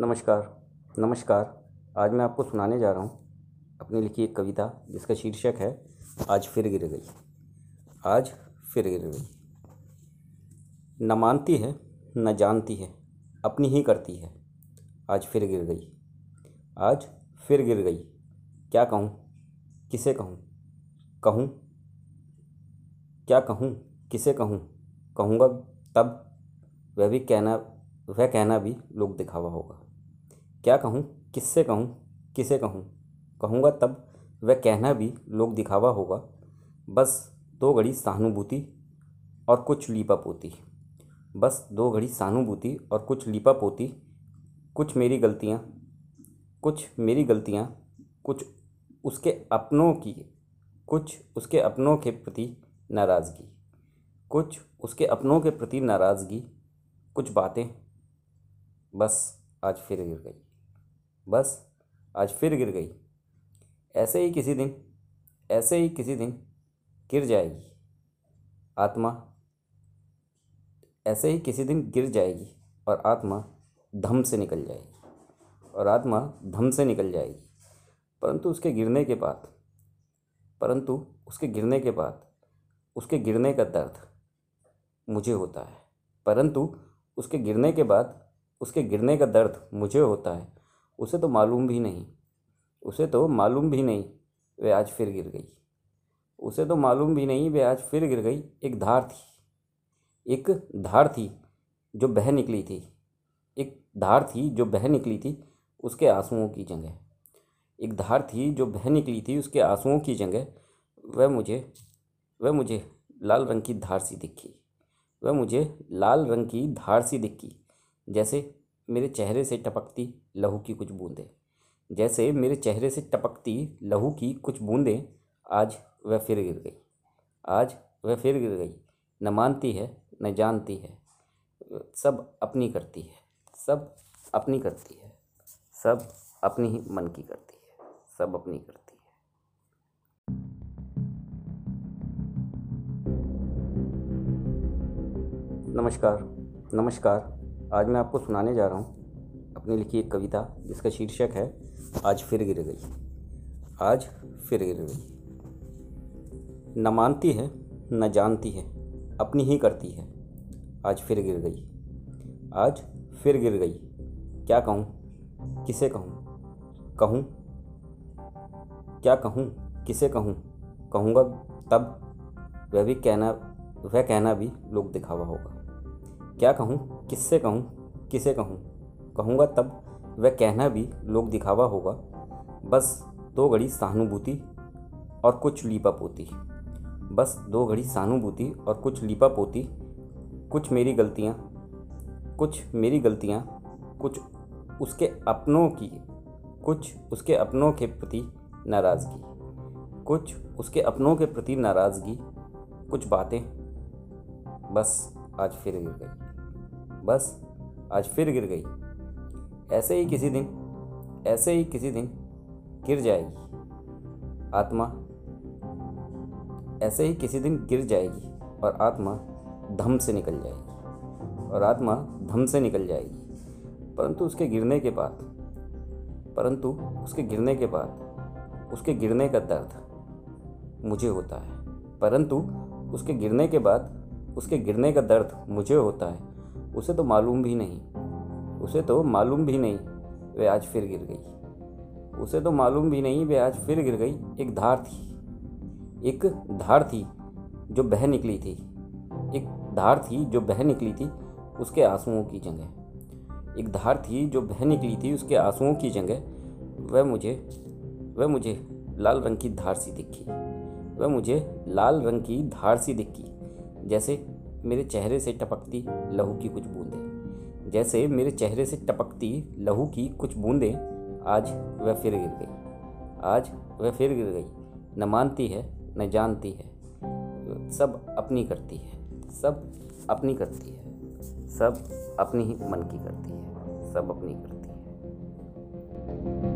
नमस्कार नमस्कार। आज मैं आपको सुनाने जा रहा हूँ अपनी लिखी एक कविता जिसका शीर्षक है, आज फिर गिर गई। आज फिर गिर गई। न मानती है, न जानती है, अपनी ही करती है। आज फिर गिर गई। आज फिर गिर गई। क्या कहूँ? किसे कहूँ? कहूँ? क्या कहूँ? किसे कहूँ? कहूँगा तब। वह भी कहना, वह कहना भी लोग दिखावा होगा। क्या कहूँ, किससे कहूँ, किसे कहूँ? कहूँगा तब वह कहना भी लोग दिखावा होगा। बस दो घड़ी सहानुभूति और कुछ लीपा पोती। बस दो घड़ी सहानुभूति और कुछ लीपा पोती। कुछ मेरी गलतियाँ, कुछ मेरी गलतियाँ, कुछ उसके अपनों की, कुछ उसके अपनों के प्रति नाराज़गी, कुछ उसके अपनों के प्रति नाराज़गी, कुछ बातें। बस आज फिर गिर गई। बस, आज फिर गिर गई। ऐसे ही किसी दिन, ऐसे ही किसी दिन गिर जाएगी। आत्मा, ऐसे ही किसी दिन गिर जाएगी और आत्मा धम से निकल जाएगी और आत्मा धम से निकल जाएगी। परंतु उसके गिरने के बाद, परंतु उसके गिरने के बाद, उसके गिरने का दर्द मुझे होता है। परंतु उसके गिरने के बाद, उसके गिरने का दर्द मुझे होता है। उसे तो मालूम भी नहीं। उसे तो मालूम भी नहीं, वे आज फिर गिर गई। उसे तो मालूम भी नहीं, वे आज फिर गिर गई। एक धार थी, एक धार थी जो बह निकली थी। एक धार थी जो बह निकली थी उसके आंसुओं की जगह। एक धार थी जो बह निकली थी उसके आंसुओं की जगह। वह मुझे वह मुझे लाल रंग की धार सी दिखी। वह मुझे लाल रंग की धार सी दिखी, जैसे मेरे चेहरे से टपकती लहू की कुछ बूंदें। जैसे मेरे चेहरे से टपकती लहू की कुछ बूंदें, आज वह फिर गिर गई। आज वह फिर गिर गई। न मानती है, न जानती है। सब अपनी करती है। सब अपनी करती है। सब अपनी ही मन की करती है। सब अपनी करती है। नमस्कार। नमस्कार। आज मैं आपको सुनाने जा रहा हूँ अपनी लिखी एक कविता, जिसका शीर्षक है, आज फिर गिर गई, आज फिर गिर गई। न मानती है, न जानती है, अपनी ही करती है, आज फिर गिर गई, आज फिर गिर गई। क्या कहूँ? किसे कहूँ? कहूँ? क्या कहूँ? किसे कहूँ? कहूँगा तब, वह भी कहना, वह कहना भी लोग दिखावा होगा। क्या कहूँ? किससे कहूँ? किसे कहूँ? कहूँगा तब वह कहना भी लोग दिखावा होगा। बस दो घड़ी सहानुभूति और कुछ लीपा पोती बस दो घड़ी सहानुभूति और कुछ लीपा पोती कुछ मेरी गलतियाँ, कुछ मेरी गलतियाँ, कुछ उसके अपनों की, कुछ उसके अपनों के प्रति नाराज़गी, कुछ उसके अपनों के प्रति नाराज़गी, कुछ बातें। बस आज फिर गिर गई बस, आज फिर गिर गई। ऐसे ही किसी दिन, ऐसे ही किसी दिन गिर जाएगी आत्मा। ऐसे ही किसी दिन गिर जाएगी और आत्मा धम से निकल जाएगी और आत्मा धम से निकल जाएगी। परंतु उसके गिरने के बाद, परंतु उसके गिरने के बाद, उसके गिरने का दर्द मुझे होता है। परंतु उसके गिरने के बाद, उसके गिरने का दर्द मुझे होता है। उसे तो मालूम भी नहीं। उसे तो मालूम भी नहीं, वे आज फिर गिर गई। उसे तो मालूम भी नहीं, वे आज फिर गिर गई। एक धार थी। एक धार थी जो बह निकली थी। एक धार थी जो बह निकली थी उसके आंसुओं की जगह। एक धार थी जो बह निकली थी उसके आंसुओं की जगह। वह मुझे वह मुझे लाल रंग की धार सी दिखी। वह मुझे लाल रंग की धार सी दिखी। जैसे मेरे चेहरे से टपकती लहू की कुछ बूंदें। जैसे मेरे चेहरे से टपकती लहू की कुछ बूंदें, आज वह फिर गिर गई। आज वह फिर गिर गई। न मानती है, न जानती है। सब अपनी करती है। सब अपनी करती है। सब अपनी ही मन की करती है। सब अपनी करती है।